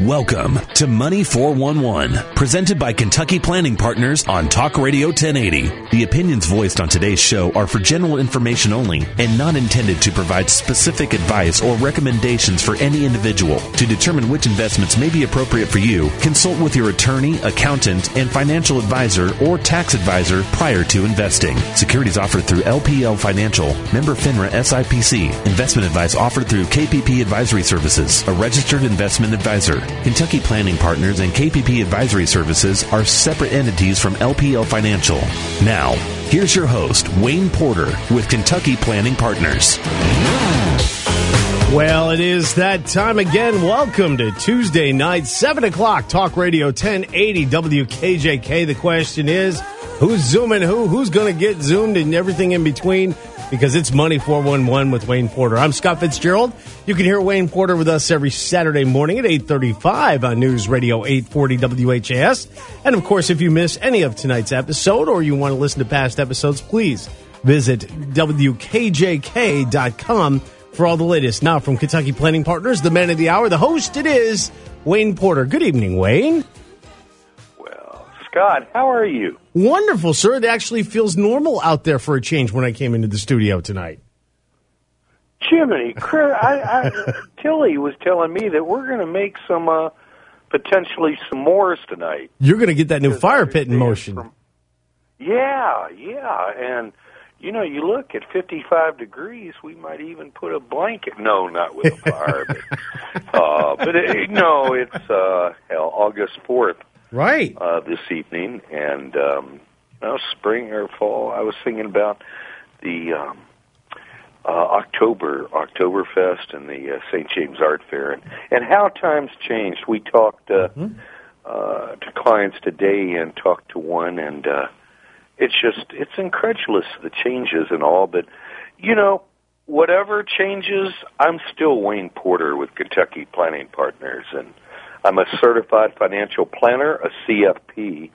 Welcome to Money 411, presented by Kentucky Planning Partners on Talk Radio 1080. The opinions voiced on today's show are for general information only and not intended to provide specific advice or recommendations for any individual. To determine which investments may be appropriate for you, consult with your attorney, accountant, and financial advisor or tax advisor prior to investing. Securities offered through LPL Financial, member FINRA SIPC. Investment advice offered through KPP Advisory Services, a registered investment advisor. Kentucky Planning Partners and KPP Advisory Services are separate entities from LPL Financial. Now, here's your host, Wayne Porter, with Kentucky Planning Partners. Well, it is that time again. Welcome to Tuesday night, 7 o'clock, Talk Radio 1080 WKJK. The question is who's zooming who? Who's going to get zoomed and everything in between? Because it's Money 411 with Wayne Porter. I'm Scott Fitzgerald. You can hear Wayne Porter with us every Saturday morning at 835 on News Radio 840 WHAS. And of course, if you miss any of tonight's episode or you want to listen to past episodes, please visit WKJK.com for all the latest. Now, from Kentucky Planning Partners, the man of the hour, the host, it is Wayne Porter. Good evening, Wayne. Scott, how are you? Wonderful, sir. It actually feels normal out there for a change when I came into the studio tonight. Jiminy, Chris, I, I, Tilly was telling me that we're going to make some, uh, potentially some s'mores tonight. You're going to get that new fire pit in motion. From, yeah, yeah, and you know, you look at 55 degrees, we might even put a blanket. No, not with a fire, but, uh, but it, no, it's uh, hell, August 4th, Right. uh, this evening, and um, no spring or fall. I was thinking about the um, uh, October Oktoberfest and the uh, St. James Art Fair, and and how times changed. We talked uh, uh, to clients today, and talked to one, and uh, it's just it's incredulous the changes and all. But you know, whatever changes, I'm still Wayne Porter with Kentucky Planning Partners, and I'm a certified financial planner, a CFP.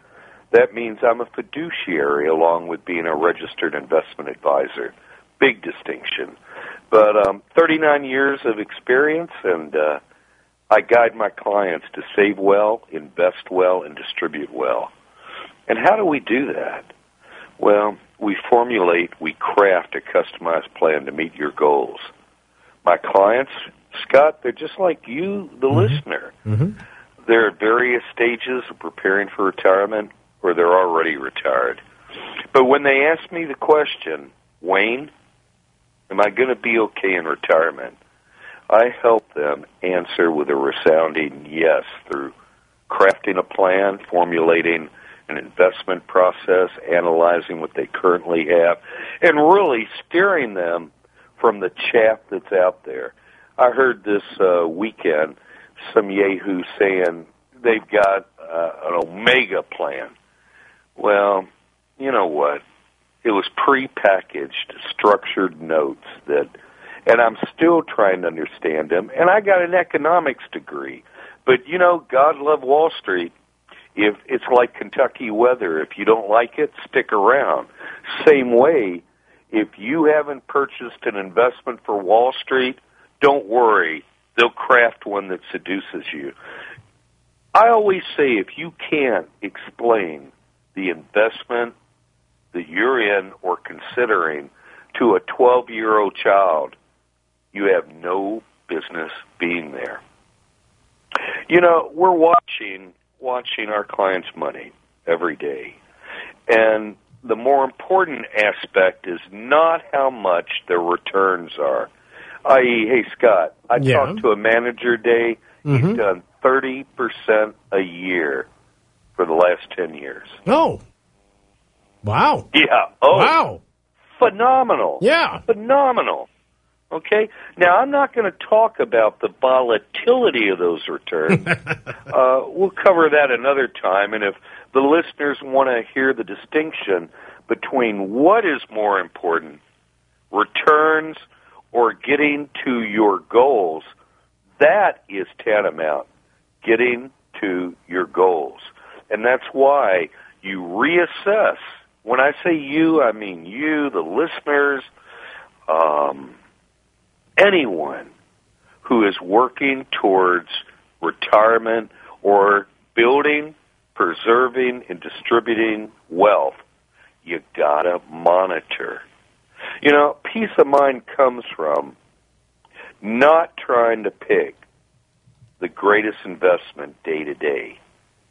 That means I'm a fiduciary along with being a registered investment advisor. Big distinction. But um, 39 years of experience, and uh, I guide my clients to save well, invest well, and distribute well. And how do we do that? Well, we formulate, we craft a customized plan to meet your goals. My clients, Scott, they're just like you, the listener. Mm-hmm. They're at various stages of preparing for retirement or they're already retired. But when they ask me the question, Wayne, am I going to be okay in retirement? I help them answer with a resounding yes through crafting a plan, formulating an investment process, analyzing what they currently have, and really steering them from the chaff that's out there. I heard this uh, weekend some yahoo saying they've got uh, an omega plan. Well, you know what? It was pre-packaged, structured notes that, and I'm still trying to understand them. And I got an economics degree, but you know, God love Wall Street. If it's like Kentucky weather, if you don't like it, stick around. Same way, if you haven't purchased an investment for Wall Street, don't worry. They'll craft one that seduces you. I always say if you can't explain the investment that you're in or considering to a 12 year old child, you have no business being there. You know, we're watching watching our clients' money every day. And the more important aspect is not how much their returns are. I.e., hey Scott, I Yeah. talked to a manager today. Mhm. He's done thirty percent a year for the last ten years. Oh. Wow. Yeah. Oh, Wow. phenomenal. Yeah. Phenomenal. Okay? Now, I'm not going to talk about the volatility of those returns. uh, we'll cover that another time. And if the listeners want to hear the distinction between what is more important, returns or getting to your goals, that is tantamount. Getting to your goals. And that's why you reassess. When I say you, I mean you, the listeners, um, anyone who is working towards retirement or building, preserving, and distributing wealth, you gotta monitor. You know, peace of mind comes from not trying to pick the greatest investment day to day.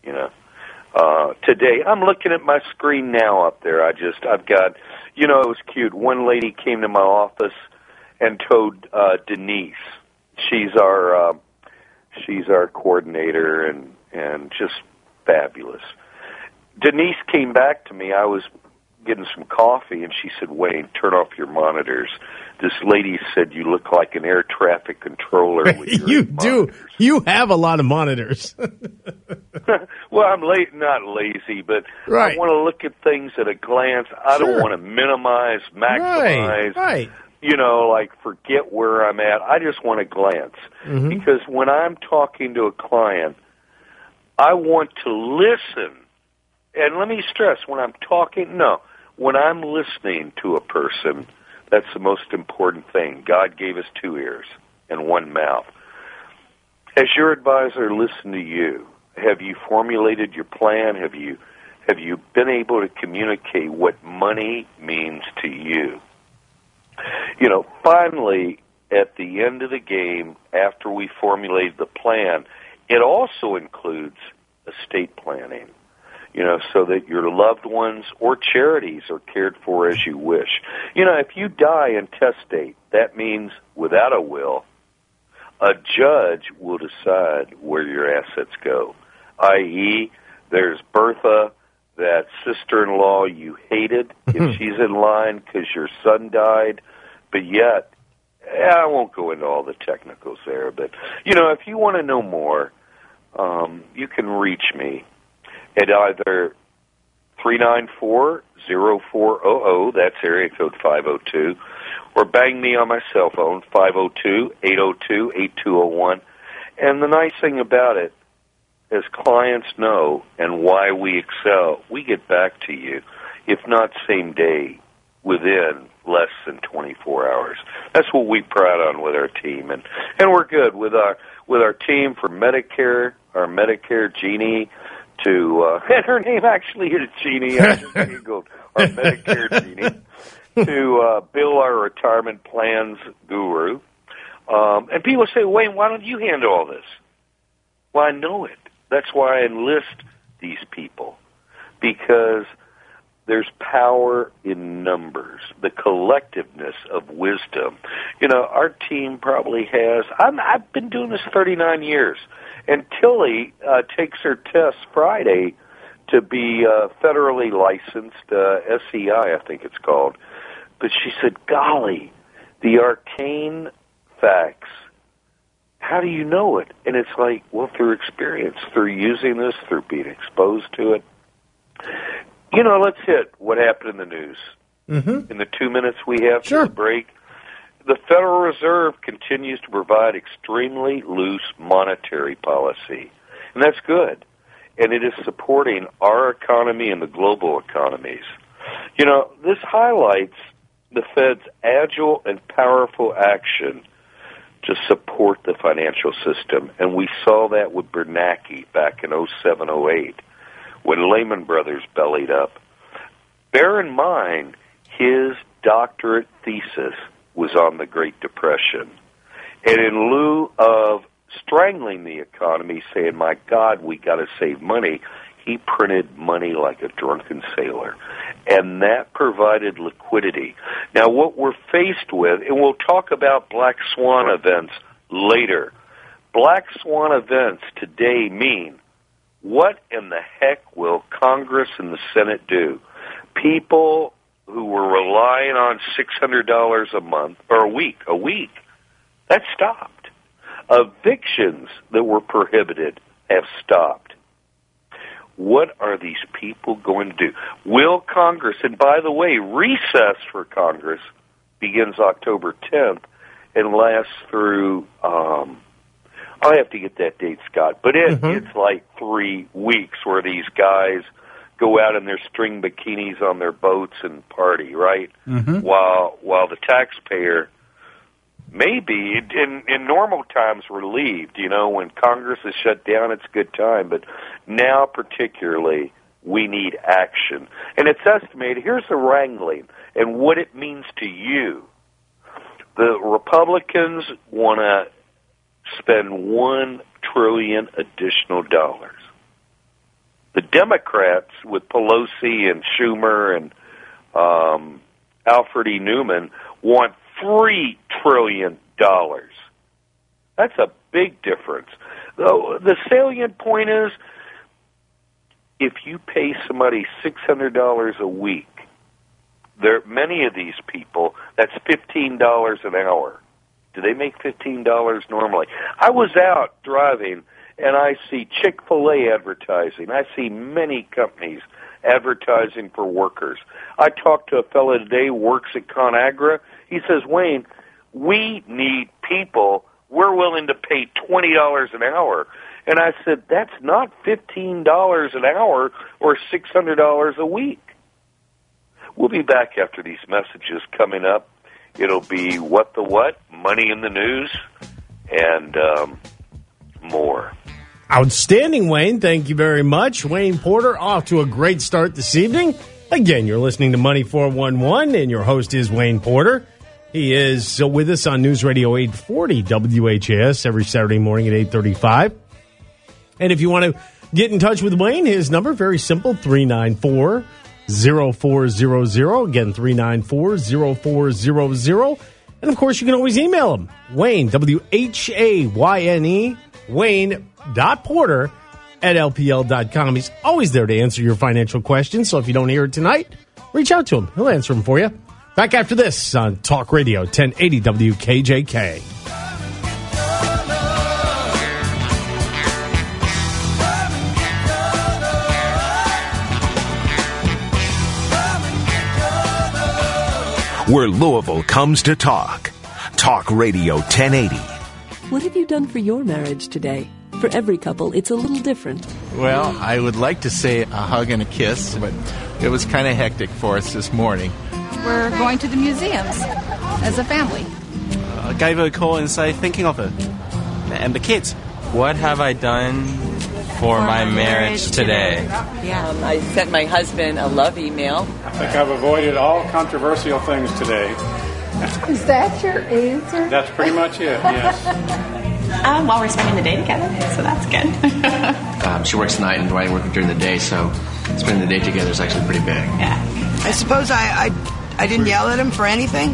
You know, uh, today I'm looking at my screen now up there. I just I've got, you know, it was cute. One lady came to my office and told uh, Denise, she's our uh, she's our coordinator and and just fabulous. Denise came back to me. I was getting some coffee, and she said, "Wayne, turn off your monitors." This lady said, "You look like an air traffic controller." With your you monitors. do. You have a lot of monitors. well, I'm late, not lazy, but Right. I want to look at things at a glance. I don't want to minimize, maximize. right. Right. you know, like forget where I'm at. I just want to glance Mm-hmm. because when I'm talking to a client, I want to listen. And let me stress when I'm talking, no, when I'm listening to a person, that's the most important thing. God gave us two ears and one mouth. As your advisor, listen to you. Have you formulated your plan? Have you have you been able to communicate what money means to you? you know, finally, at the end of the game, after we formulate the plan, it also includes estate planning. You know, so that your loved ones or charities are cared for as you wish. You know, if you die intestate, that means without a will, a judge will decide where your assets go. I.e., there's Bertha, that sister-in-law you hated, if she's in line because your son died, but yet, eh, I won't go into all the technicals there, but you know, if you want to know more, um, you can reach me at either three nine four zero four zero zero. That's area code five zero two, or bang me on my cell phone five zero two eight zero two eight two zero one. And the nice thing about it, as clients know and why we excel, we get back to you, if not same day, within less than 24 hours. That's what we pride on with our team, and and we're good with our with our team for Medicare, our Medicare Genie. To uh, and her name actually is Jeannie. I just googled our Medicare Genie to uh, bill our retirement plans guru. Um, and people say, Wayne, why don't you handle all this? Well, I know it. That's why I enlist these people because there's power in numbers, the collectiveness of wisdom. You know, our team probably has. I'm, I've been doing this 39 years, and Tilly uh, takes her test Friday to be uh, federally licensed uh, SEI, I think it's called. But she said, "Golly, the arcane facts." How do you know it? And it's like, well, through experience, through using this, through being exposed to it. You know, let's hit what happened in the news. Mm-hmm. In the two minutes we have Sure. for the break, the Federal Reserve continues to provide extremely loose monetary policy. And that's good. And it is supporting our economy and the global economies. You know, this highlights the Fed's agile and powerful action to support the financial system. And we saw that with Bernanke back in 07, 08, when Lehman Brothers bellied up. Bear in mind, his doctorate thesis was on the Great Depression. And in lieu of strangling the economy, saying, my God, we got to save money, he printed money like a drunken sailor. And that provided liquidity. Now, what we're faced with, and we'll talk about black swan events later. Black swan events today mean what in the heck will Congress and the Senate do? People who were relying on $600 a month or a week, a week, that stopped. Evictions that were prohibited have stopped. What are these people going to do? Will Congress, and by the way, recess for Congress begins October 10th and lasts through, um, I have to get that date, Scott, but it, Mhm. it's like three weeks where these guys go out in their string bikinis on their boats and party, right? Mhm. While while the taxpayer may be in in normal times relieved, you know, when Congress is shut down, it's a good time, but now particularly we need action. And it's estimated, here's the wrangling and what it means to you. The Republicans want to spend 1 trillion additional dollars the Democrats with Pelosi and Schumer and um, Alfred E. Neuman want three trillion dollars. That's a big difference. Though the salient point is, if you pay somebody six hundred dollars a week, there many of these people that's fifteen dollars an hour. Do they make fifteen dollars normally? I was out driving and I see Chick fil A advertising. I see many companies advertising for workers. I talked to a fellow today who works at ConAgra. He says, Wayne, we need people. We're willing to pay twenty dollars an hour. And I said, That's not fifteen dollars an hour or six hundred dollars a week. We'll be back after these messages coming up. It'll be what the what, money in the news, and um, more. Outstanding, Wayne. Thank you very much. Wayne Porter off to a great start this evening. Again, you're listening to Money 411, and your host is Wayne Porter. He is uh, with us on News Radio 840 WHAS every Saturday morning at 835. And if you want to get in touch with Wayne, his number, very simple, 394 0400. Again, 394 0400. And of course, you can always email him, Wayne, W H A Y N E, Wayne.porter at LPL.com. He's always there to answer your financial questions. So if you don't hear it tonight, reach out to him. He'll answer them for you. Back after this on Talk Radio 1080 WKJK. where Louisville comes to talk. Talk Radio 1080. What have you done for your marriage today? For every couple, it's a little different. Well, I would like to say a hug and a kiss, but it was kind of hectic for us this morning. We're going to the museums as a family. I gave her a call and say thinking of her and the kids. What have I done for, my, marriage, today? Yeah, um, I sent my husband a love email. I think I've avoided all controversial things today. Is that your answer? That's pretty much it, yes. Um, while we're spending the day together, so that's good. um, she works night and I work during the day, so spending the day together is actually pretty big. Yeah. I suppose I, I, I didn't yell at him for anything.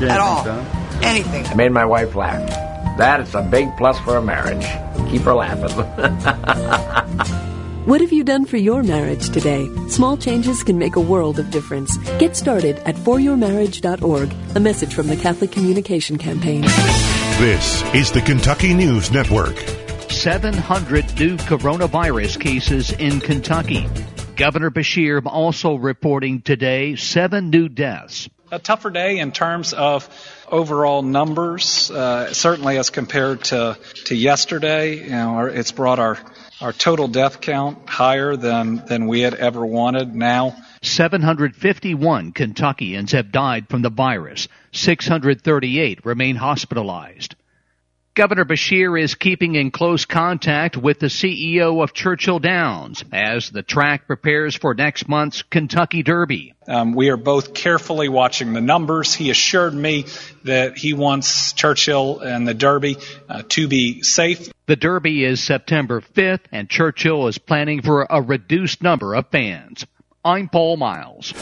At all. Anything. I made my wife laugh. That is a big plus for a marriage. Keep her laughing. What have you done for your marriage today? Small changes can make a world of difference. Get started at foryourmarriage.org. A message from the Catholic Communication Campaign. This is the Kentucky News Network. 700 new coronavirus cases in Kentucky. Governor Beshear also reporting today seven new deaths. A tougher day in terms of overall numbers, uh, certainly as compared to, to yesterday. You know, it's brought our our total death count higher than, than we had ever wanted now. 751 Kentuckians have died from the virus. 638 remain hospitalized. Governor Beshear is keeping in close contact with the CEO of Churchill Downs as the track prepares for next month's Kentucky Derby. Um, we are both carefully watching the numbers. He assured me that he wants Churchill and the Derby uh, to be safe. The Derby is September 5th, and Churchill is planning for a reduced number of fans. I'm Paul Miles.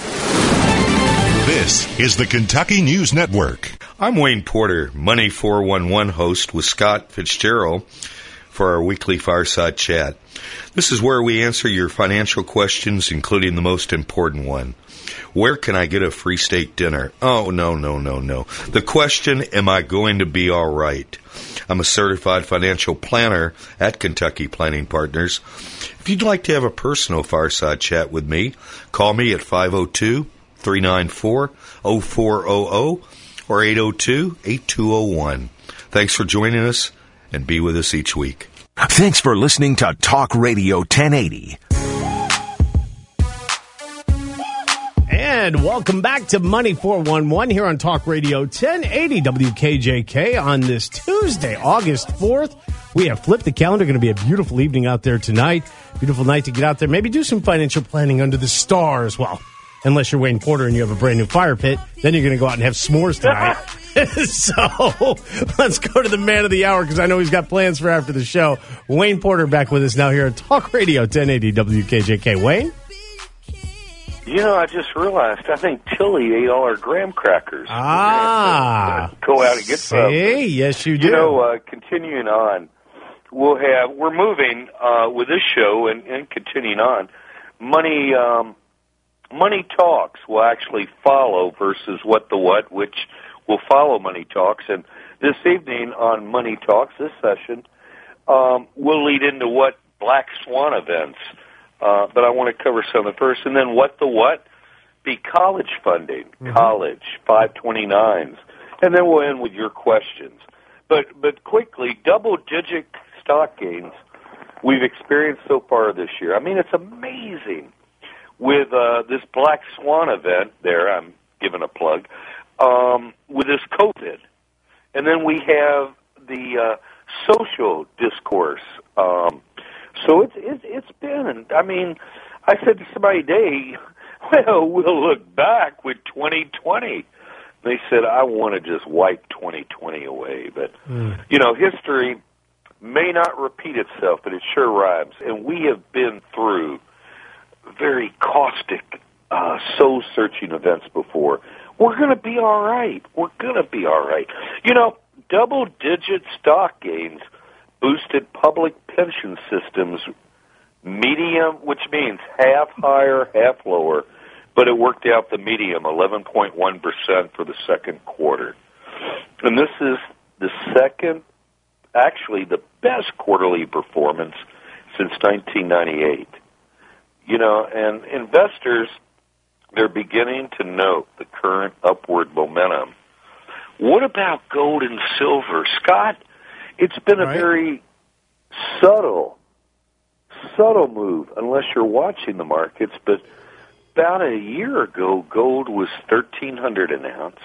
This is the Kentucky News Network. I'm Wayne Porter, Money 411 host with Scott Fitzgerald. for our weekly Fireside Chat. This is where we answer your financial questions, including the most important one. Where can I get a free steak dinner? Oh, no, no, no, no. The question, am I going to be all right? I'm a certified financial planner at Kentucky Planning Partners. If you'd like to have a personal fireside chat with me, call me at 502 394 0400 or 802 8201. Thanks for joining us and be with us each week. Thanks for listening to Talk Radio 1080. And welcome back to Money 411 here on Talk Radio 1080 WKJK on this Tuesday, August 4th. We have flipped the calendar. Going to be a beautiful evening out there tonight. Beautiful night to get out there. Maybe do some financial planning under the stars. Well, unless you're Wayne Porter and you have a brand new fire pit, then you're going to go out and have s'mores tonight. so let's go to the man of the hour because I know he's got plans for after the show. Wayne Porter back with us now here on Talk Radio 1080 WKJK. Wayne? You know, I just realized. I think Tilly ate all our graham crackers. Ah, go out and get some. Hey, Yes, you do. You know, uh, continuing on, we'll have we're moving uh, with this show and, and continuing on. Money, um, money talks will actually follow versus what the what, which will follow money talks. And this evening on Money Talks, this session, um, will lead into what black swan events. Uh, but I want to cover some of the first, and then what the what? Be college funding, Mm-hmm. college, 529s. And then we'll end with your questions. But, but quickly, double digit stock gains we've experienced so far this year. I mean, it's amazing with uh, this Black Swan event there. I'm giving a plug um, with this COVID, and then we have the uh, social discourse. Um, so it's it's it's been. I mean, I said to somebody today, "Well, we'll look back with 2020." They said, "I want to just wipe 2020 away," but you know, history may not repeat itself, but it sure rhymes. And we have been through very caustic, uh, soul searching events before. We're going to be all right. We're going to be all right. You know, double digit stock gains boosted public pension systems medium, which means half higher, half lower, but it worked out the medium, 11.1% for the second quarter. And this is the second, actually the best quarterly performance since 1998. You know, and investors, they're beginning to note the current upward momentum. What about gold and silver? Scott, it's been a very subtle, subtle move, unless you're watching the markets, but about a year ago, gold was 1300 an ounce.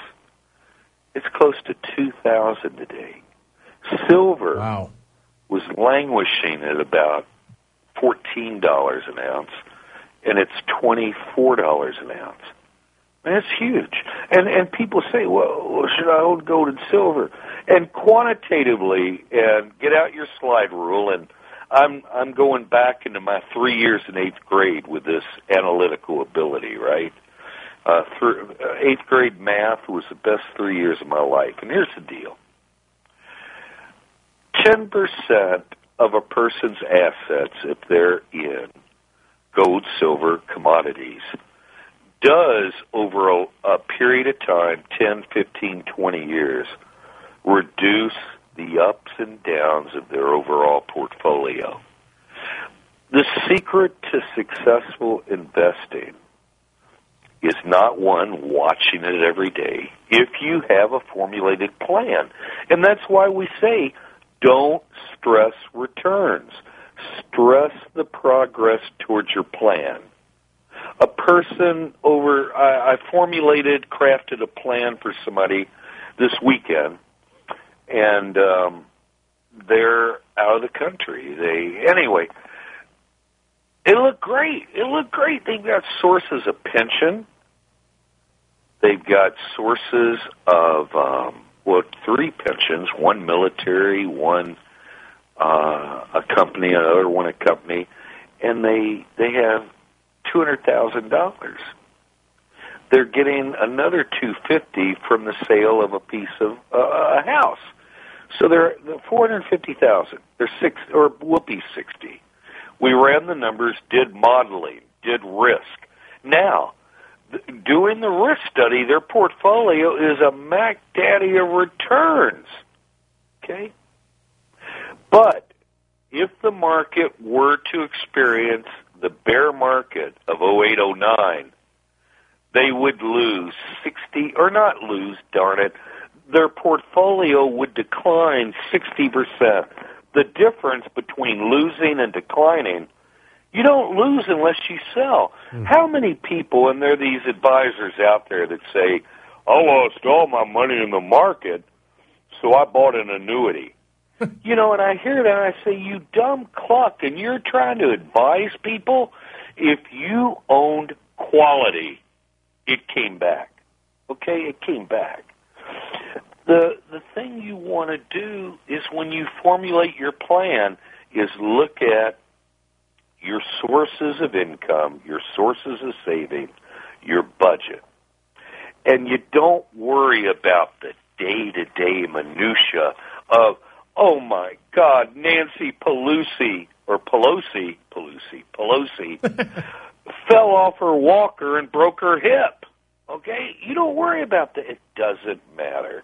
It's close to 2000 today. Silver wow. was languishing at about $14 an ounce, and it's $24 an ounce. That's huge. And and people say, well, should I own gold and silver? And quantitatively, and get out your slide rule. And I'm I'm going back into my three years in eighth grade with this analytical ability, right? Uh, through, uh, eighth grade math was the best three years of my life. And here's the deal: ten percent of a person's assets, if they're in gold, silver, commodities, does over a, a period of time 10, 15, 20 years reduce the ups and downs of their overall portfolio. The secret to successful investing is not one watching it every day if you have a formulated plan. And that's why we say don't stress returns. Stress the progress towards your plan. A person over I, I formulated crafted a plan for somebody this weekend and um they're out of the country. They anyway it looked great. It looked great. They've got sources of pension. They've got sources of um well three pensions one military one uh a company another one a company and they they have two hundred thousand dollars. They're getting another two fifty from the sale of a piece of uh, a house. So they're, they're 450,000. They're six, or be 60. We ran the numbers, did modeling, did risk. Now, doing the risk study, their portfolio is a Mac Daddy of returns. Okay? But if the market were to experience the bear market of 0809, they would lose 60, or not lose, darn it, their portfolio would decline 60%. The difference between losing and declining, you don't lose unless you sell. Mm-hmm. How many people, and there are these advisors out there that say, I lost all my money in the market, so I bought an annuity. you know, and I hear that and I say, you dumb cluck, and you're trying to advise people. If you owned quality, it came back. Okay, it came back. The the thing you want to do is when you formulate your plan is look at your sources of income, your sources of saving, your budget. And you don't worry about the day-to-day minutia of oh my god, Nancy Pelosi or Pelosi, Pelosi, Pelosi fell off her walker and broke her hip. Okay? You don't worry about that. It doesn't matter.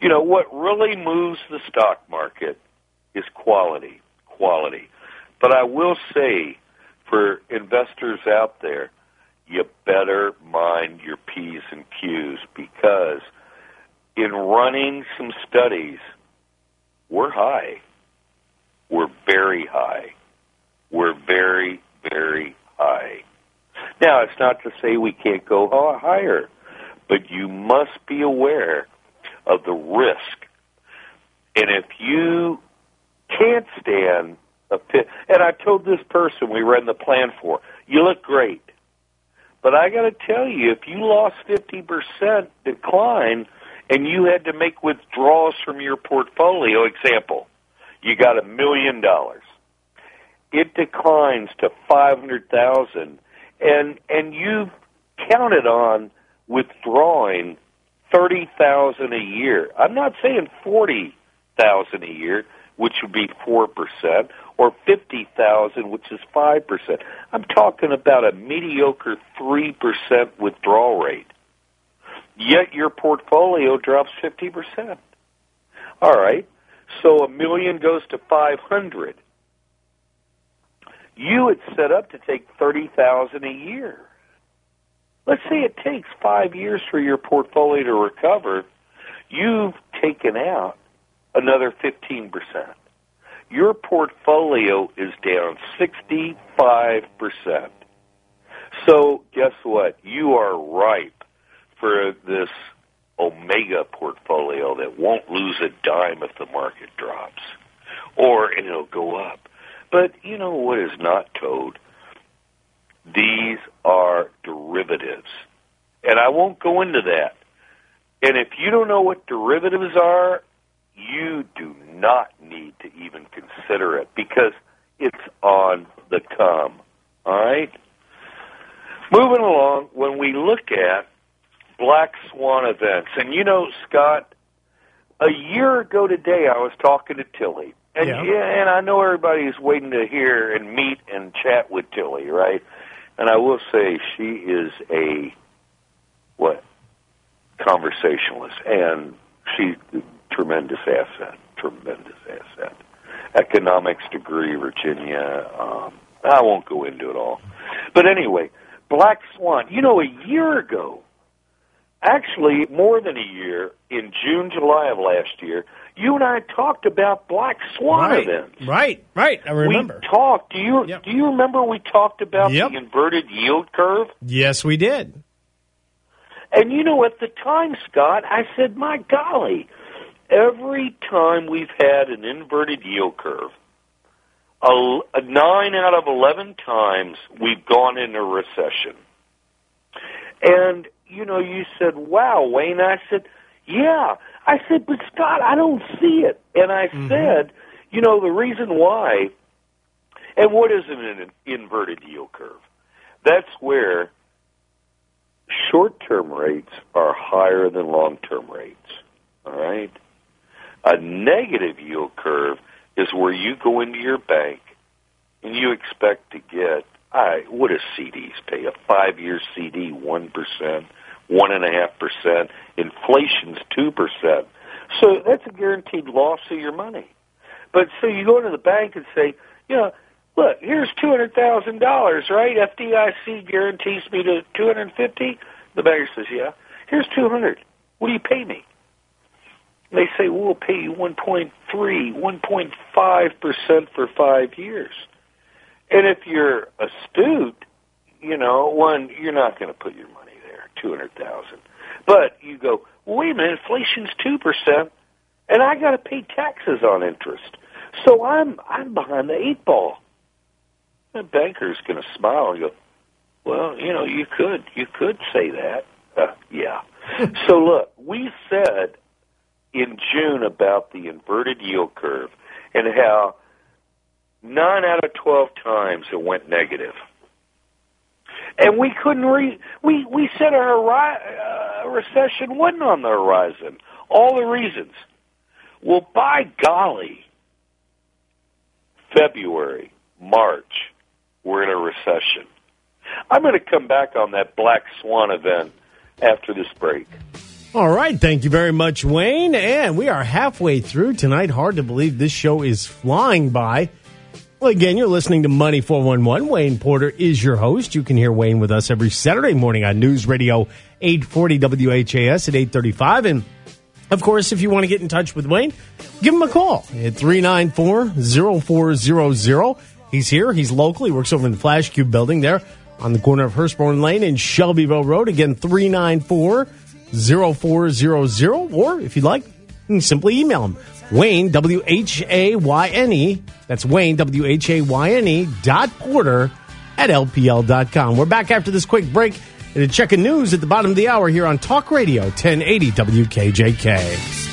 You know, what really moves the stock market is quality. Quality. But I will say for investors out there, you better mind your P's and Q's because in running some studies, we're high. We're very high. We're very, very high. Now, it's not to say we can't go higher, but you must be aware of the risk. And if you can't stand and I told this person we ran the plan for, you look great. But I got to tell you, if you lost 50% decline and you had to make withdrawals from your portfolio, example, you got a million dollars. It declines to 500,000 and and you've counted on withdrawing 30,000 a year. I'm not saying 40,000 a year, which would be 4%, or 50,000, which is 5%. I'm talking about a mediocre 3% withdrawal rate. Yet your portfolio drops 50%. All right. So a million goes to 500. You had set up to take 30,000 a year. Let's say it takes 5 years for your portfolio to recover. You've taken out another 15%. Your portfolio is down 65%. So, guess what? You are ripe for this Omega portfolio that won't lose a dime if the market drops, or it'll go up. But you know what is not told? These are derivatives. And I won't go into that. And if you don't know what derivatives are, you do not need to even consider it because it's on the come. All right? Moving along, when we look at black swan events, and you know, Scott, a year ago today I was talking to Tilly. And Yeah. yeah, and I know everybody's waiting to hear and meet and chat with Tilly, right? And I will say she is a what conversationalist, and she's a tremendous asset, tremendous asset. Economics degree, Virginia. Um, I won't go into it all, but anyway, Black Swan. You know, a year ago, actually more than a year, in June, July of last year, you and I talked about Black Swan Right, events. right, right. I remember. We talked. Do you do you remember we talked about Yep. the inverted yield curve? Yes, we did. And you know, at the time, Scott, I said, "My golly, every time we've had an inverted yield curve, a, a nine out of eleven times we've gone into a recession." And you know, you said, "Wow, Wayne." I said, "Yeah." I said, "But Scott, I don't see it." And I mm-hmm. said, "You know, the reason why." And what is an inverted yield curve? That's where short-term rates are higher than long-term rates. All right. A negative yield curve is where you go into your bank and you expect to get, I, what does CDs pay? A five year CD, 1%, 1.5%. Inflation's 2%. So that's a guaranteed loss of your money. But so you go into the bank and say, you know, look, here's two hundred thousand dollars, right? FDIC guarantees me to two hundred and fifty. The banker says, yeah. Here's two hundred. What do you pay me? They say, well, pay you one point three, one point five percent for five years. And if you're astute, you know, one, you're not going to put your money there, two hundred thousand. But you go, well, wait a minute, inflation's two percent, and I got to pay taxes on interest. So I'm I'm behind the eight ball. The banker's going to smile and go, "Well, you know, you could you could say that." Uh, yeah. so look, we said in June about the inverted yield curve and how nine out of twelve times it went negative and we couldn't re we we said a hori- uh, recession wasn't on the horizon. All the reasons. Well, by golly, February, March, we're in a recession. I'm going to come back on that black swan event after this break. All right. Thank you very much, Wayne. And we are halfway through tonight. Hard to believe this show is flying by. Well, again, you're listening to Money 411. Wayne Porter is your host. You can hear Wayne with us every Saturday morning on News Radio 840 WHAS at 835. And of course, if you want to get in touch with Wayne, give him a call at 394-0400. He's here. He's local. He works over in the Flash Cube building there on the corner of Hurstbourne Lane and Shelbyville Road. Again, 394-0400. Or if you'd like, you simply email him. Wayne, W H A Y N E. That's Wayne, W H A Y N E dot Porter at LPL.com. We're back after this quick break and check checking news at the bottom of the hour here on Talk Radio 1080 WKJK.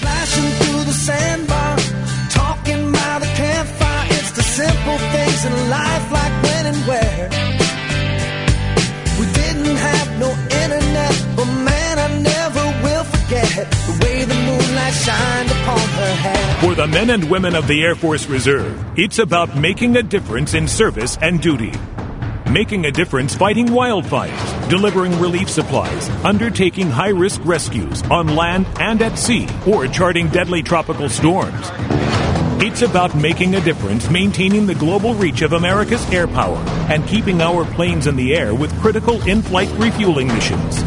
The way the moonlight shined upon her hair. For the men and women of the Air Force Reserve, it's about making a difference in service and duty. Making a difference fighting wildfires, delivering relief supplies, undertaking high risk rescues on land and at sea, or charting deadly tropical storms. It's about making a difference maintaining the global reach of America's air power and keeping our planes in the air with critical in flight refueling missions.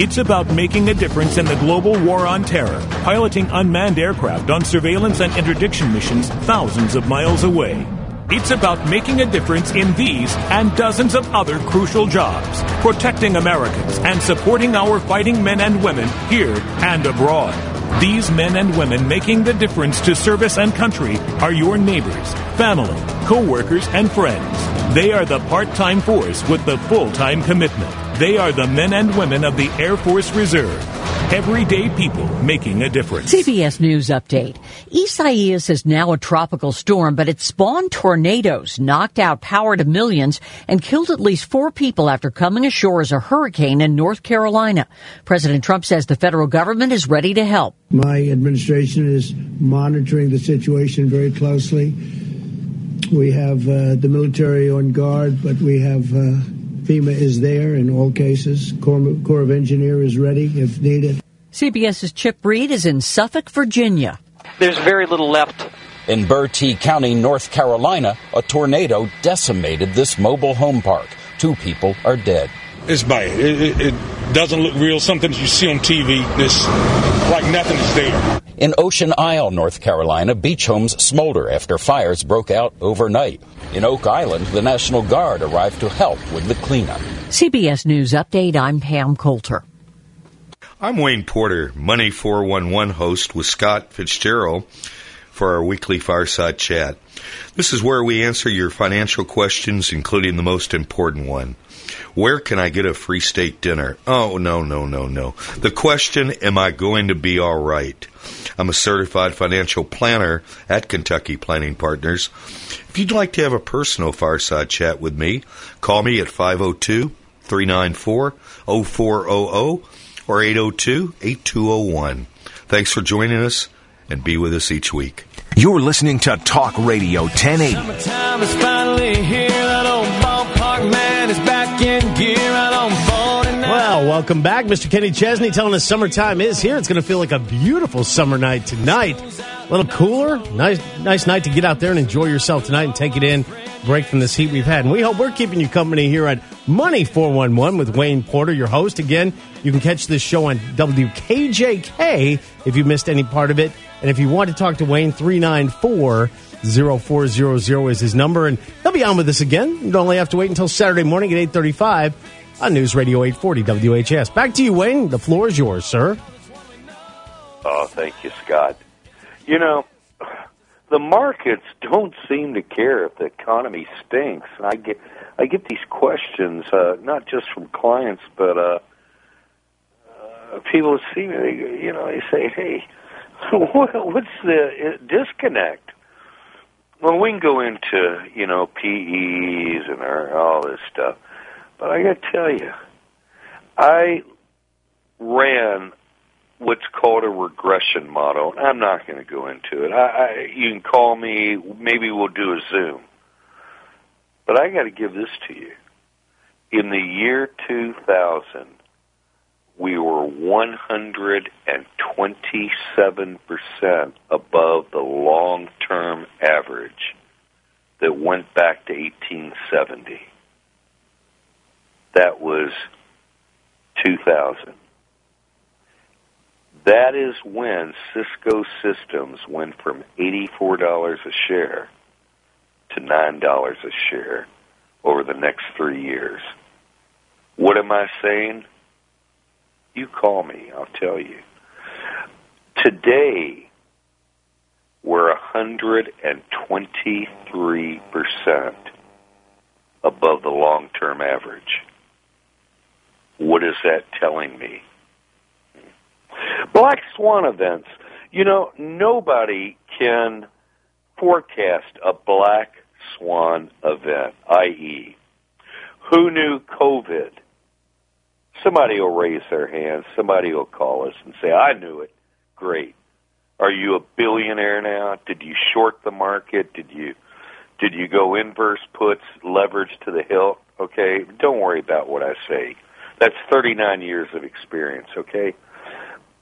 It's about making a difference in the global war on terror, piloting unmanned aircraft on surveillance and interdiction missions thousands of miles away. It's about making a difference in these and dozens of other crucial jobs, protecting Americans and supporting our fighting men and women here and abroad. These men and women making the difference to service and country are your neighbors, family, co-workers, and friends. They are the part-time force with the full-time commitment. They are the men and women of the Air Force Reserve. Everyday people making a difference. CBS News Update. Isaias is now a tropical storm, but it spawned tornadoes, knocked out power to millions, and killed at least four people after coming ashore as a hurricane in North Carolina. President Trump says the federal government is ready to help. My administration is monitoring the situation very closely. We have uh, the military on guard, but we have uh, FEMA is there in all cases. Corps, Corps of Engineer is ready if needed. CBS's Chip Reid is in Suffolk, Virginia. There's very little left. In Bertie County, North Carolina, a tornado decimated this mobile home park. Two people are dead. It's bad. It, it, it doesn't look real. Something you see on TV. It's like nothing is there. In Ocean Isle, North Carolina, beach homes smolder after fires broke out overnight. In Oak Island, the National Guard arrived to help with the cleanup. CBS News Update, I'm Pam Coulter. I'm Wayne Porter, Money 411 host with Scott Fitzgerald for our weekly Fireside Chat. This is where we answer your financial questions, including the most important one. Where can I get a free steak dinner? Oh, no, no, no, no. The question, am I going to be all right? I'm a certified financial planner at Kentucky Planning Partners. If you'd like to have a personal fireside chat with me, call me at 502 394 0400 or 802 8201. Thanks for joining us and be with us each week. You're listening to Talk Radio 1080. Welcome back. Mr. Kenny Chesney telling us summertime is here. It's going to feel like a beautiful summer night tonight. A little cooler. Nice, nice night to get out there and enjoy yourself tonight and take it in. Break from this heat we've had. And we hope we're keeping you company here at Money 411 with Wayne Porter, your host. Again, you can catch this show on WKJK if you missed any part of it. And if you want to talk to Wayne, 394 0400 is his number. And he'll be on with us again. You only have to wait until Saturday morning at 835 on News Radio 840 WHAS. Back to you, Wayne. The floor is yours, sir. Oh, thank you, Scott. You know, the markets don't seem to care if the economy stinks. And I get I get these questions uh, not just from clients, but uh, uh, people see me. They, you know, they say, "Hey, what, what's the uh, disconnect?" Well, we can go into you know PEs and all this stuff, but I got to tell you, I ran what's called a regression model. I'm not going to go into it. I, I, you can call me. Maybe we'll do a Zoom. But I got to give this to you. In the year 2000, we were 127% above the long-term average that went back to 1870. That was 2000. That is when Cisco Systems went from $84 a share to $9 a share over the next three years. What am I saying? You call me, I'll tell you. Today, we're 123% above the long term average. What is that telling me? Black swan events. You know, nobody can forecast a black swan event, i.e., who knew COVID? Somebody will raise their hand. Somebody will call us and say, I knew it. Great. Are you a billionaire now? Did you short the market? Did you did you go inverse puts, leverage to the hilt? Okay, don't worry about what I say. That's 39 years of experience, okay?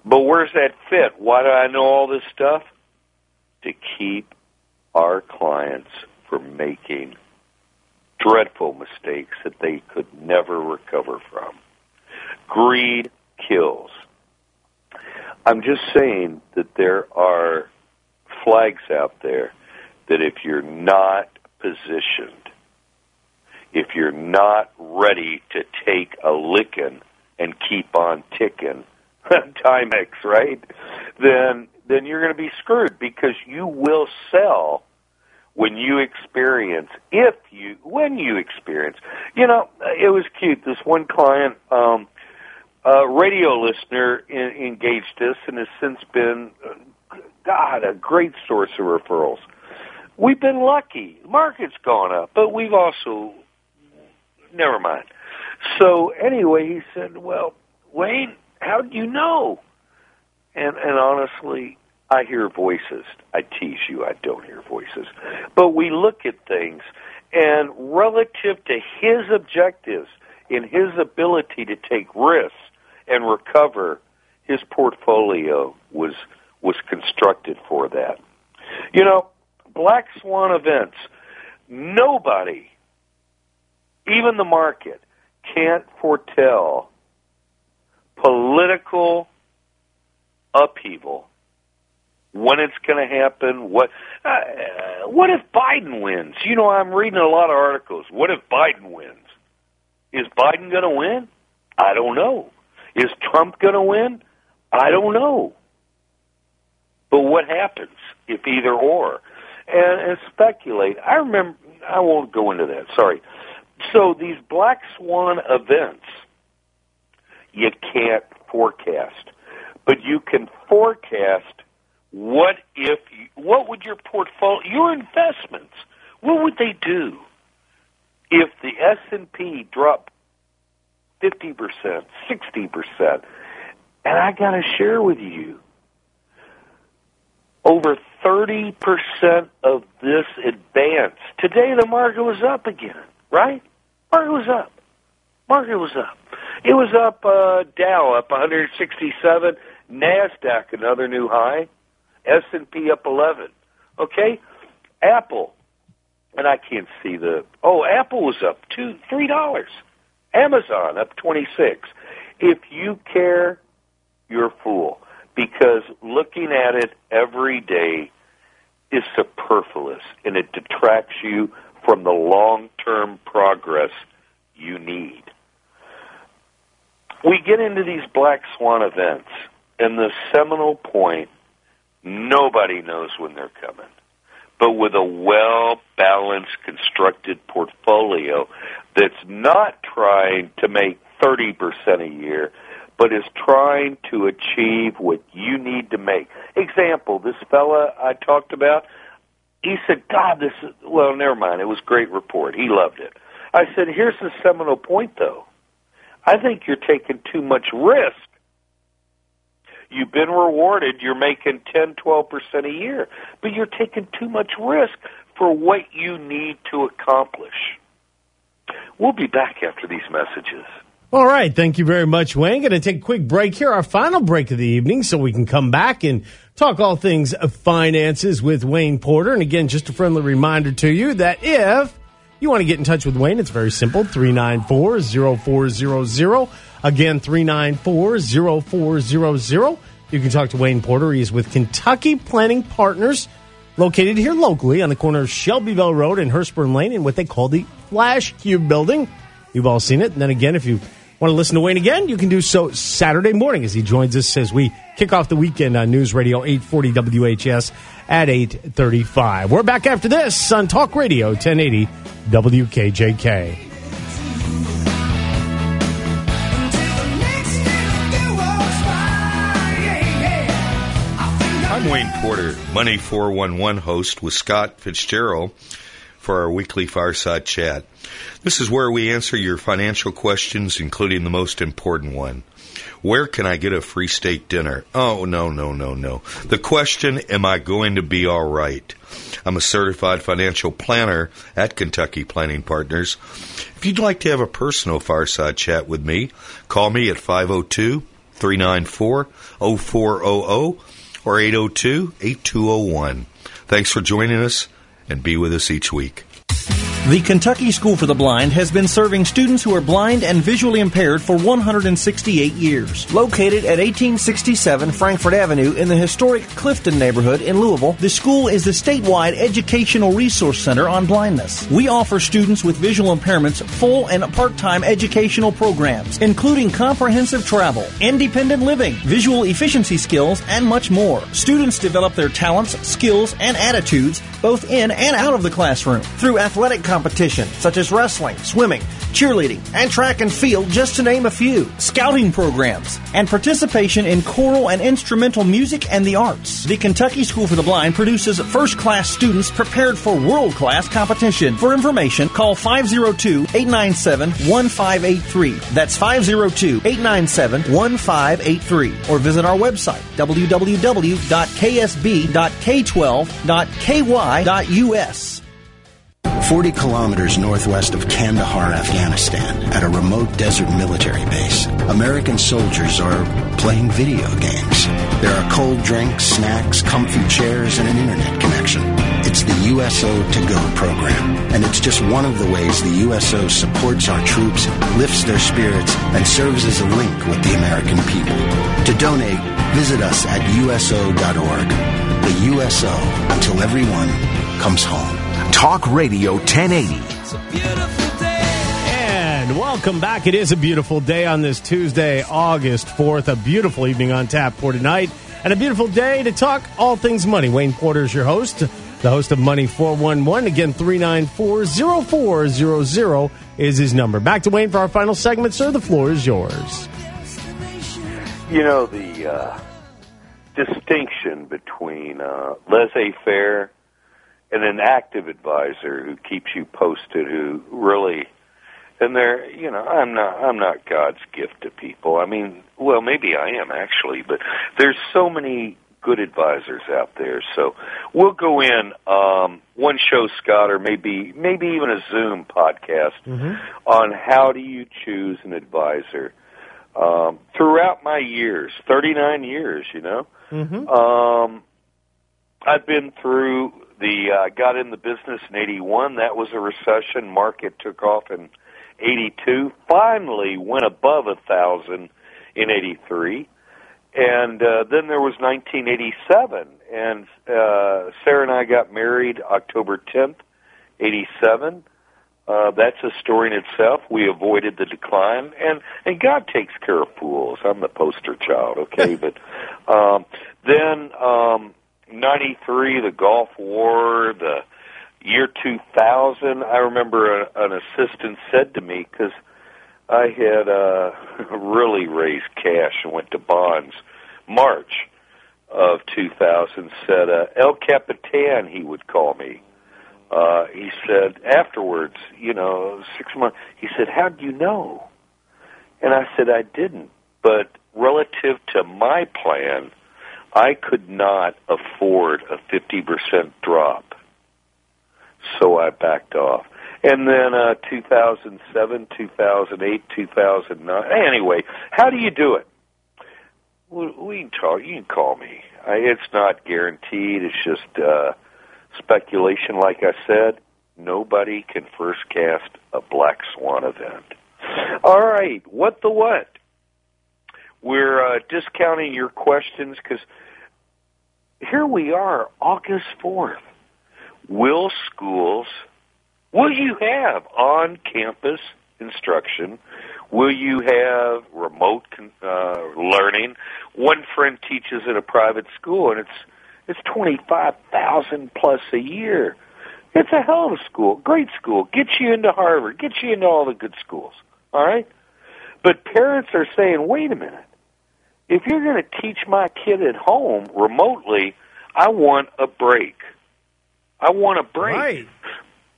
But where's that fit? Why do I know all this stuff? To keep our clients from making dreadful mistakes that they could never recover from. Greed kills. I'm just saying that there are flags out there that if you're not positioned, if you're not ready to take a licking and keep on ticking, Timex, right? Then then you're going to be screwed because you will sell when you experience if you when you experience. You know, it was cute. This one client, um, a radio listener, in, engaged us and has since been, God, a great source of referrals. We've been lucky. Market's gone up, but we've also never mind. So anyway, he said, "Well, Wayne, how do you know? And and honestly, I hear voices. I tease you, I don't hear voices. But we look at things and relative to his objectives in his ability to take risks and recover, his portfolio was was constructed for that. You know, black swan events, nobody, even the market, can't foretell political upheaval when it's going to happen what uh, what if biden wins? You know i'm reading a lot of articles. What if biden wins? Is biden going to win? I don't know. Is trump going to win? I don't know. But what happens if either or? And, and speculate. I remember i won't go into that sorry so these black swan events you can't forecast. But you can forecast what if what would your portfolio your investments what would they do if the S&P dropped 50%, 60%? And I got to share with you over 30% of this advance. Today the market was up again, right? Market was up. Market was up. It was up, uh, Dow up 167, NASDAQ another new high, S&P up 11. Okay? Apple, and I can't see the, oh, Apple was up two, three dollars. Amazon up 26. If you care, you're a fool because looking at it every day is superfluous and it detracts you from the long-term progress you need. We get into these black swan events and the seminal point, nobody knows when they're coming. But with a well balanced, constructed portfolio that's not trying to make 30% a year, but is trying to achieve what you need to make. Example, this fella I talked about, he said, God, this is, well, never mind. It was great report. He loved it. I said, here's the seminal point, though. I think you're taking too much risk. You've been rewarded. You're making 10, 12% a year, but you're taking too much risk for what you need to accomplish. We'll be back after these messages. All right. Thank you very much, Wayne. Going to take a quick break here, our final break of the evening, so we can come back and talk all things finances with Wayne Porter. And again, just a friendly reminder to you that if you want to get in touch with Wayne, it's very simple 394 0400. Again, 394 0400. You can talk to Wayne Porter. He is with Kentucky Planning Partners, located here locally on the corner of Shelbyville Road and Hurstbourne Lane in what they call the Flash Cube building. You've all seen it. And then again, if you want to listen to Wayne again, you can do so Saturday morning as he joins us as we kick off the weekend on News Radio 840 WHAS at 835. We're back after this on Talk Radio 1080 WKJK. I'm Wayne Porter, Money 411 host with Scott Fitzgerald for our weekly Fireside Chat. This is where we answer your financial questions, including the most important one. Where can I get a free steak dinner? Oh, no, no, no, no. The question, am I going to be all right? I'm a certified financial planner at Kentucky Planning Partners. If you'd like to have a personal fireside chat with me, call me at 502 394 0400 or 802 8201. Thanks for joining us and be with us each week. The Kentucky School for the Blind has been serving students who are blind and visually impaired for 168 years. Located at 1867 Frankfort Avenue in the historic Clifton neighborhood in Louisville, the school is the statewide educational resource center on blindness. We offer students with visual impairments full and part-time educational programs, including comprehensive travel, independent living, visual efficiency skills, and much more. Students develop their talents, skills, and attitudes both in and out of the classroom through athletic competition such as wrestling, swimming, cheerleading, and track and field, just to name a few, scouting programs, and participation in choral and instrumental music and the arts. The Kentucky School for the Blind produces first class students prepared for world class competition. For information, call 502 897 1583. That's 502 897 1583. Or visit our website, www.ksb.k12.ky.us. 40 kilometers northwest of Kandahar, Afghanistan, at a remote desert military base, American soldiers are playing video games. There are cold drinks, snacks, comfy chairs, and an internet connection. It's the USO To Go program, and it's just one of the ways the USO supports our troops, lifts their spirits, and serves as a link with the American people. To donate, visit us at USO.org. The USO until everyone comes home. Talk Radio 1080. And welcome back. It is a beautiful day on this Tuesday, August 4th. A beautiful evening on tap for tonight. And a beautiful day to talk all things money. Wayne Porter is your host, the host of Money 411. Again, 394 0400 is his number. Back to Wayne for our final segment, sir. The floor is yours. You know, the uh, distinction between uh, laissez faire and an active advisor who keeps you posted, who really, and they're, you know, I'm not, I'm not God's gift to people. I mean, well, maybe I am actually, but there's so many good advisors out there. So we'll go in um, one show, Scott, or maybe maybe even a Zoom podcast on how do you choose an advisor. Um, throughout my years, 39 years, you know, Mm-hmm. um, I've been through the uh, got in the business in '81. That was a recession. Market took off in '82. Finally went above a thousand in '83, and uh, then there was 1987. And uh, Sarah and I got married October 10th, '87. Uh, that's a story in itself. We avoided the decline, and and God takes care of fools. I'm the poster child, okay? but um, then um, '93, the Gulf War, the year 2000. I remember a, an assistant said to me because I had uh, really raised cash and went to bonds. March of 2000 said uh, El Capitan. He would call me uh, he said afterwards, you know, six months, he said, "How do you know? And I said, I didn't. But relative to my plan, I could not afford a 50% drop. So I backed off. And then uh, 2007, 2008, 2009. Anyway, how do you do it? We, can talk. You can call me. I, it's not guaranteed. It's just uh, speculation, like I said, nobody can first cast a black swan event. All right, what the what? We're uh, discounting your questions because here we are, August 4th. Will schools, will you have on campus instruction? Will you have remote uh, learning? One friend teaches in a private school, and it's it's twenty five thousand plus a year. It's a hell of a school, great school. Gets you into Harvard, gets you into all the good schools. All right, but parents are saying, wait a minute. If you're going to teach my kid at home remotely, I want a break. I want a break. Right.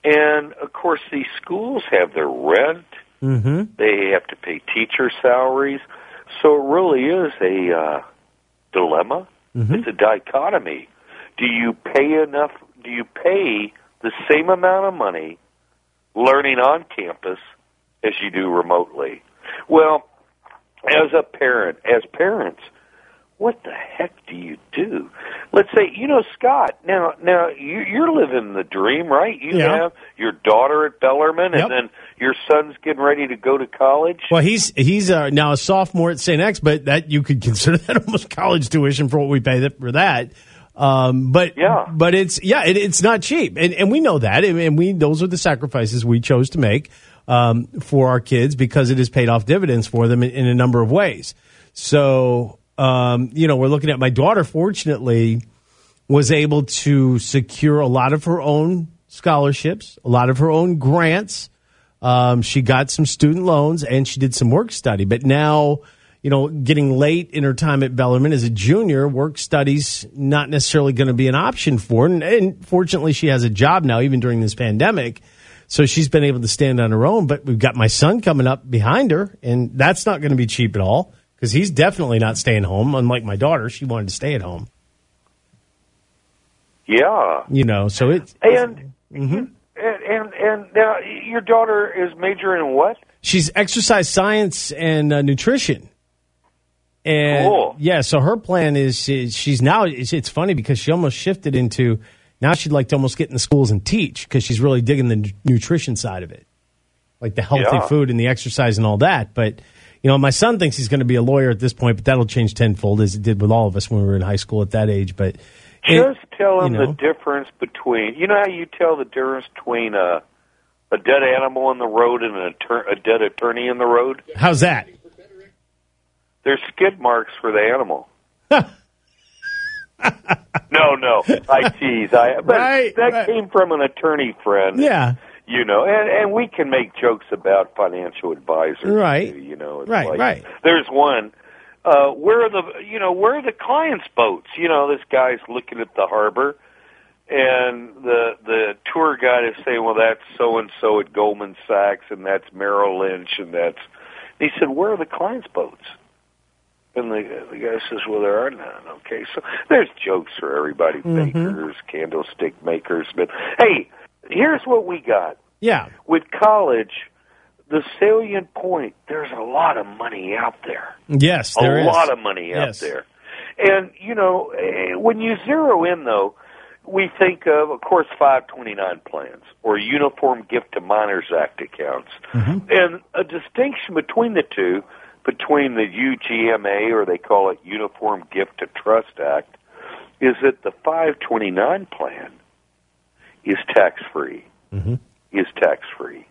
And of course, these schools have their rent. Mm-hmm. They have to pay teacher salaries. So it really is a uh, dilemma. Mm-hmm. It's a dichotomy. Do you pay enough? Do you pay the same amount of money learning on campus as you do remotely? Well, as a parent, as parents, what the heck do you do? Let's say, you know, Scott. Now, now you, you're living the dream, right? You Yeah. have your daughter at Bellarmine, Yep. and then your son's getting ready to go to college. Well, he's he's uh, now a sophomore at St. X, but that you could consider that almost college tuition for what we pay that, for that. Um, but Yeah. but it's yeah, it, it's not cheap, and and we know that, and, and we those are the sacrifices we chose to make um, for our kids because it has paid off dividends for them in, in a number of ways. So um, you know, we're looking at my daughter. Fortunately, was able to secure a lot of her own scholarships, a lot of her own grants. Um, she got some student loans and she did some work study. But now, you know, getting late in her time at Bellarmine as a junior, work studies not necessarily going to be an option for her. And, and fortunately, she has a job now, even during this pandemic. So she's been able to stand on her own. But we've got my son coming up behind her, and that's not going to be cheap at all because he's definitely not staying home. Unlike my daughter, she wanted to stay at home. Yeah, You know, so it's and Mhm. and and and now your daughter is majoring in what? she's exercise science and uh, nutrition. And Cool. yeah, so her plan is, is she's now it's, it's funny because she almost shifted into now she'd like to almost get in the schools and teach because she's really digging the nu- nutrition side of it, like the healthy Yeah. food and the exercise and all that. But you know, my son thinks he's going to be a lawyer at this point, but that'll change tenfold as it did with all of us when we were in high school at that age. But it- Just tell him you know. the difference between you know how you tell the difference between a a dead animal in the road and an attor- a dead attorney in the road. how's that? There's skid marks for the animal. no, no, I tease. I but Right, that right. came from an attorney friend. Yeah, you know, and and we can make jokes about financial advisors, Right. too, you know, it's Right, like, right. There's one. Uh, where are the you know where are the clients' boats? You know, this guy's looking at the harbor, and the the tour guide is saying, "Well, that's so and so at Goldman Sachs, and that's Merrill Lynch, and that's." He said, "Where are the clients' boats?" And the the guy says, "Well, there are none." Okay, so there's jokes for everybody: Mhm. bakers, candlestick makers. But hey, here's what we got Yeah. with college. The salient point: there's a lot of money out there. Yes, a there is. lot of money out Yes. there. And you know, eh, when you zero in though, we think of, of course, 529 plans or Uniform Gift to Minors Act accounts, and a distinction between the two, between the UGMA or they call it Uniform Gift to Trust Act, is that the 529 plan is tax free. Is tax free.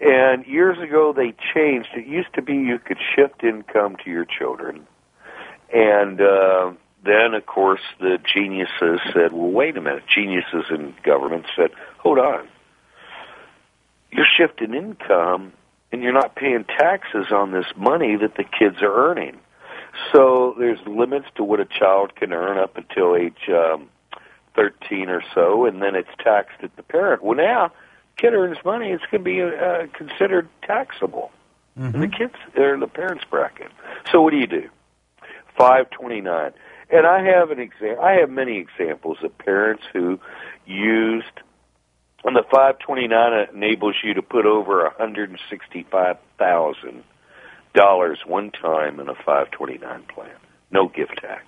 And years ago they changed. It used to be you could shift income to your children. And uh, then, of course, the geniuses said, well, wait a minute. Geniuses in government said, hold on. You're shifting income and you're not paying taxes on this money that the kids are earning. So there's limits to what a child can earn up until age um, 13 or so, and then it's taxed at the parent. Well, now, kid earns money, it's going to be uh, considered taxable in the kids or in the parents bracket. So what do you do? 529. And I have an example. I have many examples of parents who used on the 529 it enables you to put over $165,000 one time in a 529 plan. No gift tax.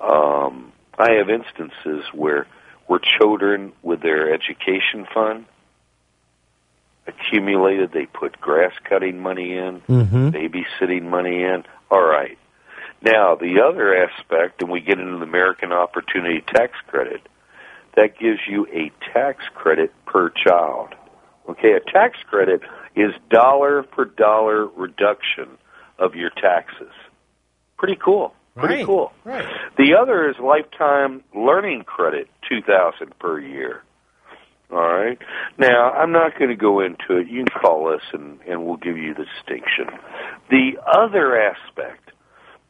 Um, I have instances where where children with their education fund accumulated, they put grass cutting money in, Mhm. babysitting money in. All right. Now, the other aspect, and we get into the American Opportunity Tax Credit, that gives you a tax credit per child. Okay, a tax credit is dollar for dollar reduction of your taxes. Pretty cool. Pretty Right. cool. Right. The other is lifetime learning credit, two thousand per year. All right. Now, I'm not going to go into it. You can call us, and and we'll give you the distinction. The other aspect,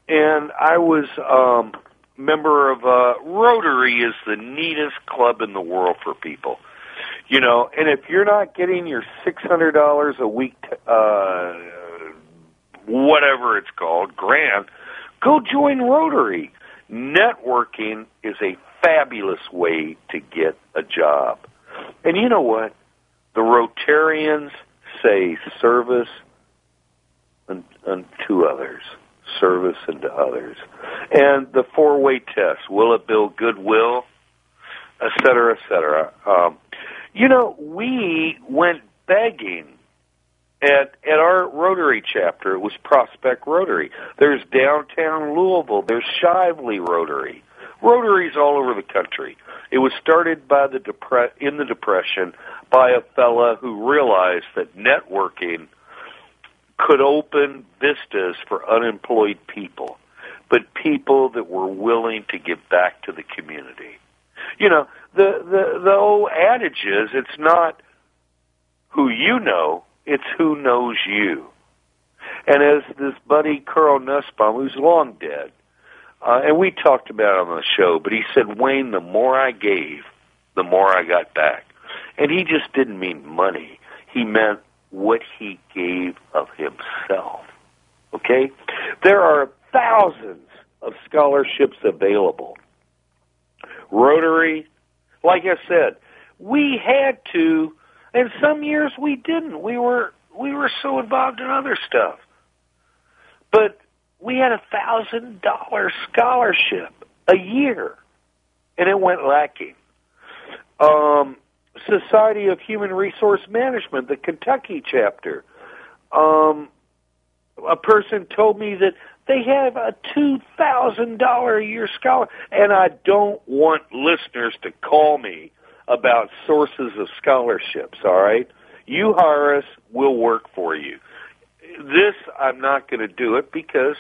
and I was um, member of uh, Rotary, is the neatest club in the world for people. You know, and if you're not getting your six hundred dollars a week, uh, whatever it's called, grant, go join Rotary. Networking is a fabulous way to get a job. And you know what? The Rotarians say service unto others, service unto others. And the four way test will it build goodwill, et cetera, et cetera. Um, you know, we went begging at at our Rotary chapter. It was Prospect Rotary. There's downtown Louisville. There's Shively Rotary. Rotaries all over the country. It was started by the depre- in the depression by a fella who realized that networking could open vistas for unemployed people, but people that were willing to give back to the community. You know, the the the old adage is it's not who you know, it's who knows you. And as this buddy Carl Nussbaum, who's long dead, uh, and we talked about it on the show, but he said, Wayne, the more I gave, the more I got back. And he just didn't mean money. He meant what he gave of himself. Okay? There are thousands of scholarships available. Rotary, like I said, we had to, and some years we didn't. We were we were so involved in other stuff. But we had a thousand dollar scholarship a year, and it went lacking. Um, Society of Human Resource Management, the Kentucky chapter. Um, a person told me that they have a two thousand dollar a year scholar, and I don't want listeners to call me about sources of scholarships. All right, you hire us, we'll work for you. This I'm not going to do it because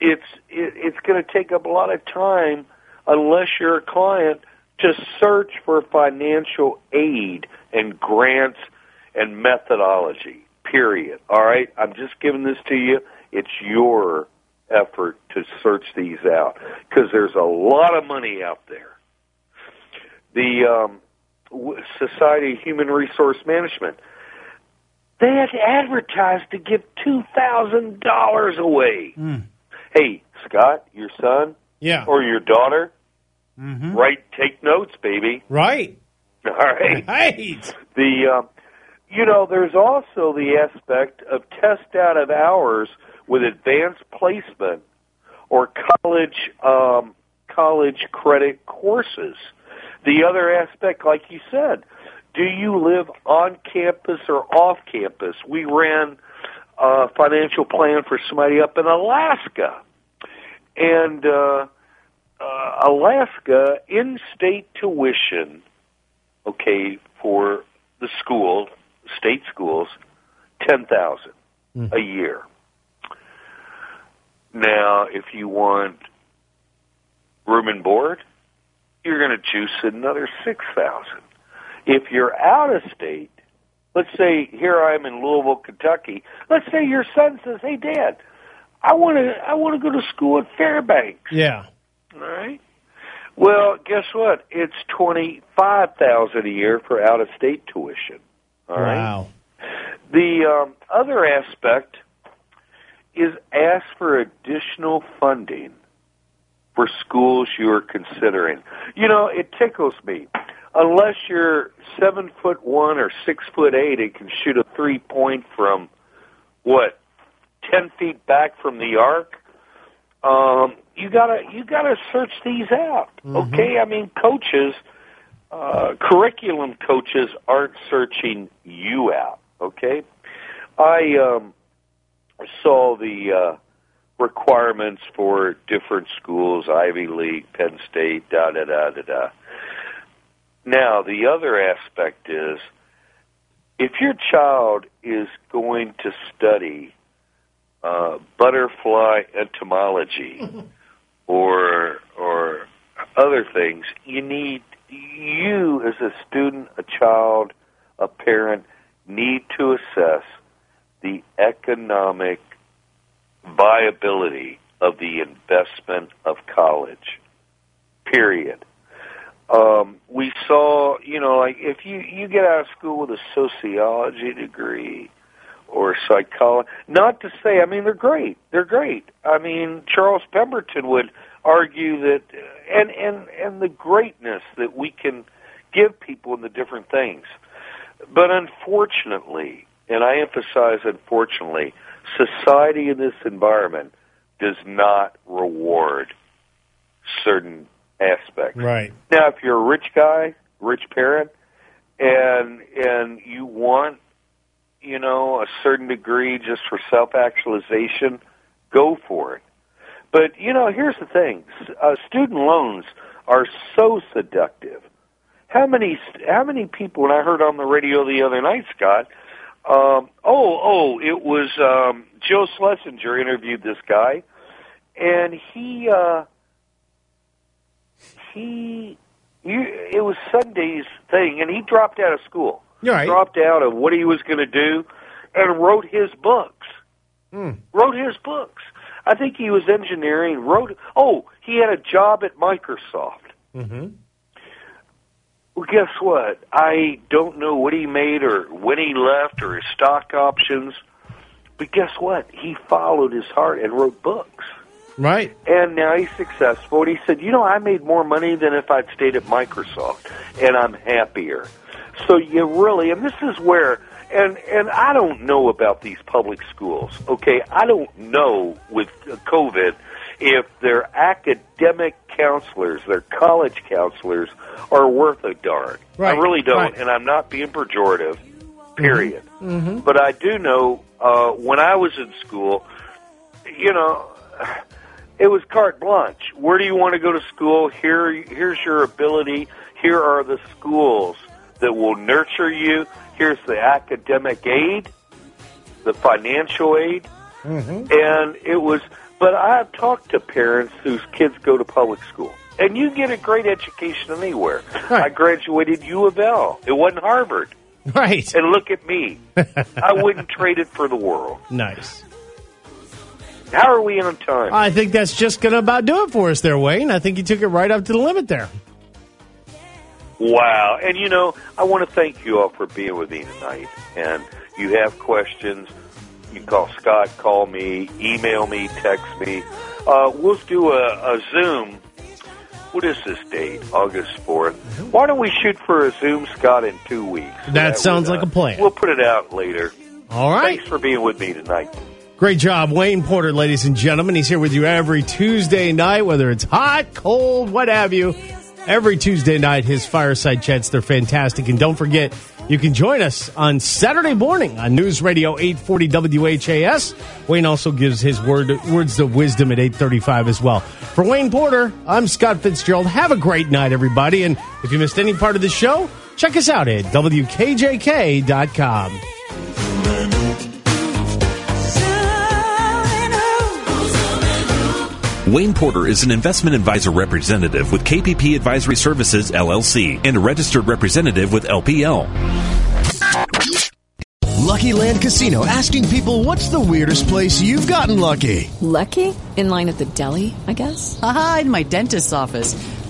it's it, it's going to take up a lot of time unless you're a client to search for financial aid and grants and methodology. Period. All right, I'm just giving this to you. It's your effort to search these out because there's a lot of money out there. The um, Society of Human Resource Management they had to advertise to give two thousand dollars away Hey, Scott, your son Yeah. or your daughter, Mhm. right? Take notes, baby. Right. All right. Right. The um, you know, there's also the aspect of test out of hours with advanced placement or college um, college credit courses. The other aspect, like you said, do you live on campus or off campus? We ran a financial plan for somebody up in Alaska, and uh, uh, Alaska in-state tuition okay, for the school, state schools, ten thousand a year. Now, if you want room and board, you're going to juice another six thousand. If you're out of state, let's say here I'm in Louisville, Kentucky. Let's say your son says, "Hey, Dad, I want to I want to go to school at Fairbanks." Yeah. All right. Well, guess what? It's twenty five thousand a year for out of state tuition. All right. Wow. The um, other aspect is ask for additional funding for schools you are considering. You know, it tickles me. Unless you're seven foot one or six foot eight and can shoot a three point from what ten feet back from the arc, um, you gotta you gotta search these out. Okay, I mean coaches, uh, curriculum coaches aren't searching you out. Okay, I um, saw the uh, requirements for different schools, Ivy League, Penn State, da da da da da. Now the other aspect is if your child is going to study uh, butterfly entomology or or other things, you need you as a student, a child, a parent need to assess the economic viability of the investment of college. Period. Um, we saw, you know, like if you you get out of school with a sociology degree or psychology, not to say, I mean, they're great, they're great. I mean, Charles Pemberton would argue that, and and and the greatness that we can give people in the different things. But unfortunately, and I emphasize unfortunately, society in this environment does not reward certain aspects. Right. Now, if you're a rich guy, rich parent, and and you want, you know, a certain degree just for self actualization, go for it. But you know, here's the thing: uh, student loans are so seductive. How many how many people? And I heard on the radio the other night, Scott. Um, oh, oh, it was um, Joe Schlesinger interviewed this guy, and he uh, he you, it was Sunday's thing, and he dropped out of school. Right. Dropped out of what he was going to do, and wrote his books. Hmm. Wrote his books. I think he was engineering. Wrote. Oh, he had a job at Microsoft. Mm-hmm. Well, guess what? I don't know what he made or when he left or his stock options. But guess what? He followed his heart and wrote books. Right. And now he's successful. And he said, you know, I made more money than if I'd stayed at Microsoft, and I'm happier. So you really, and this is where, and and I don't know about these public schools. Okay, I don't know with COVID if their academic counselors, their college counselors, are worth a darn. Right, I really don't, right. and I'm not being pejorative. Period. Mm-hmm. But I do know uh, when I was in school, you know, it was carte blanche. Where do you want to go to school? Here, here's your ability. Here are the schools that will nurture you. Here's the academic aid, the financial aid, Mm-hmm. and it was. But I've talked to parents whose kids go to public school, and you get a great education anywhere. I graduated U of L. It wasn't Harvard. Right. And look at me. I wouldn't trade it for the world. Nice. How are we on time? I think that's just going to about do it for us there, Wayne. I think you took it right up to the limit there. Wow. And you know, I want to thank you all for being with me tonight. And you have questions, You can call Scott, call me, email me, text me. Uh, we'll do a, a Zoom. What is this date? August 4th. Why don't we shoot for a Zoom, Scott, in two weeks? That sounds like a plan. We'll put it out later. All right. Thanks for being with me tonight. Great job, Wayne Porter, ladies and gentlemen. He's here with you every Tuesday night, whether it's hot, cold, what have you. Every Tuesday night, his fireside chats, they're fantastic. And don't forget, you can join us on Saturday morning on News Radio 840 WHAS. Wayne also gives his word, words of wisdom at 835 as well. For Wayne Porter, I'm Scott Fitzgerald. Have a great night, everybody. And if you missed any part of the show, check us out at WKJK.com. Wayne Porter is an investment advisor representative with KPP Advisory Services LLC and a registered representative with LPL. Lucky Land Casino asking people what's the weirdest place you've gotten lucky? Lucky? In line at the deli, I guess? Aha, in my dentist's office.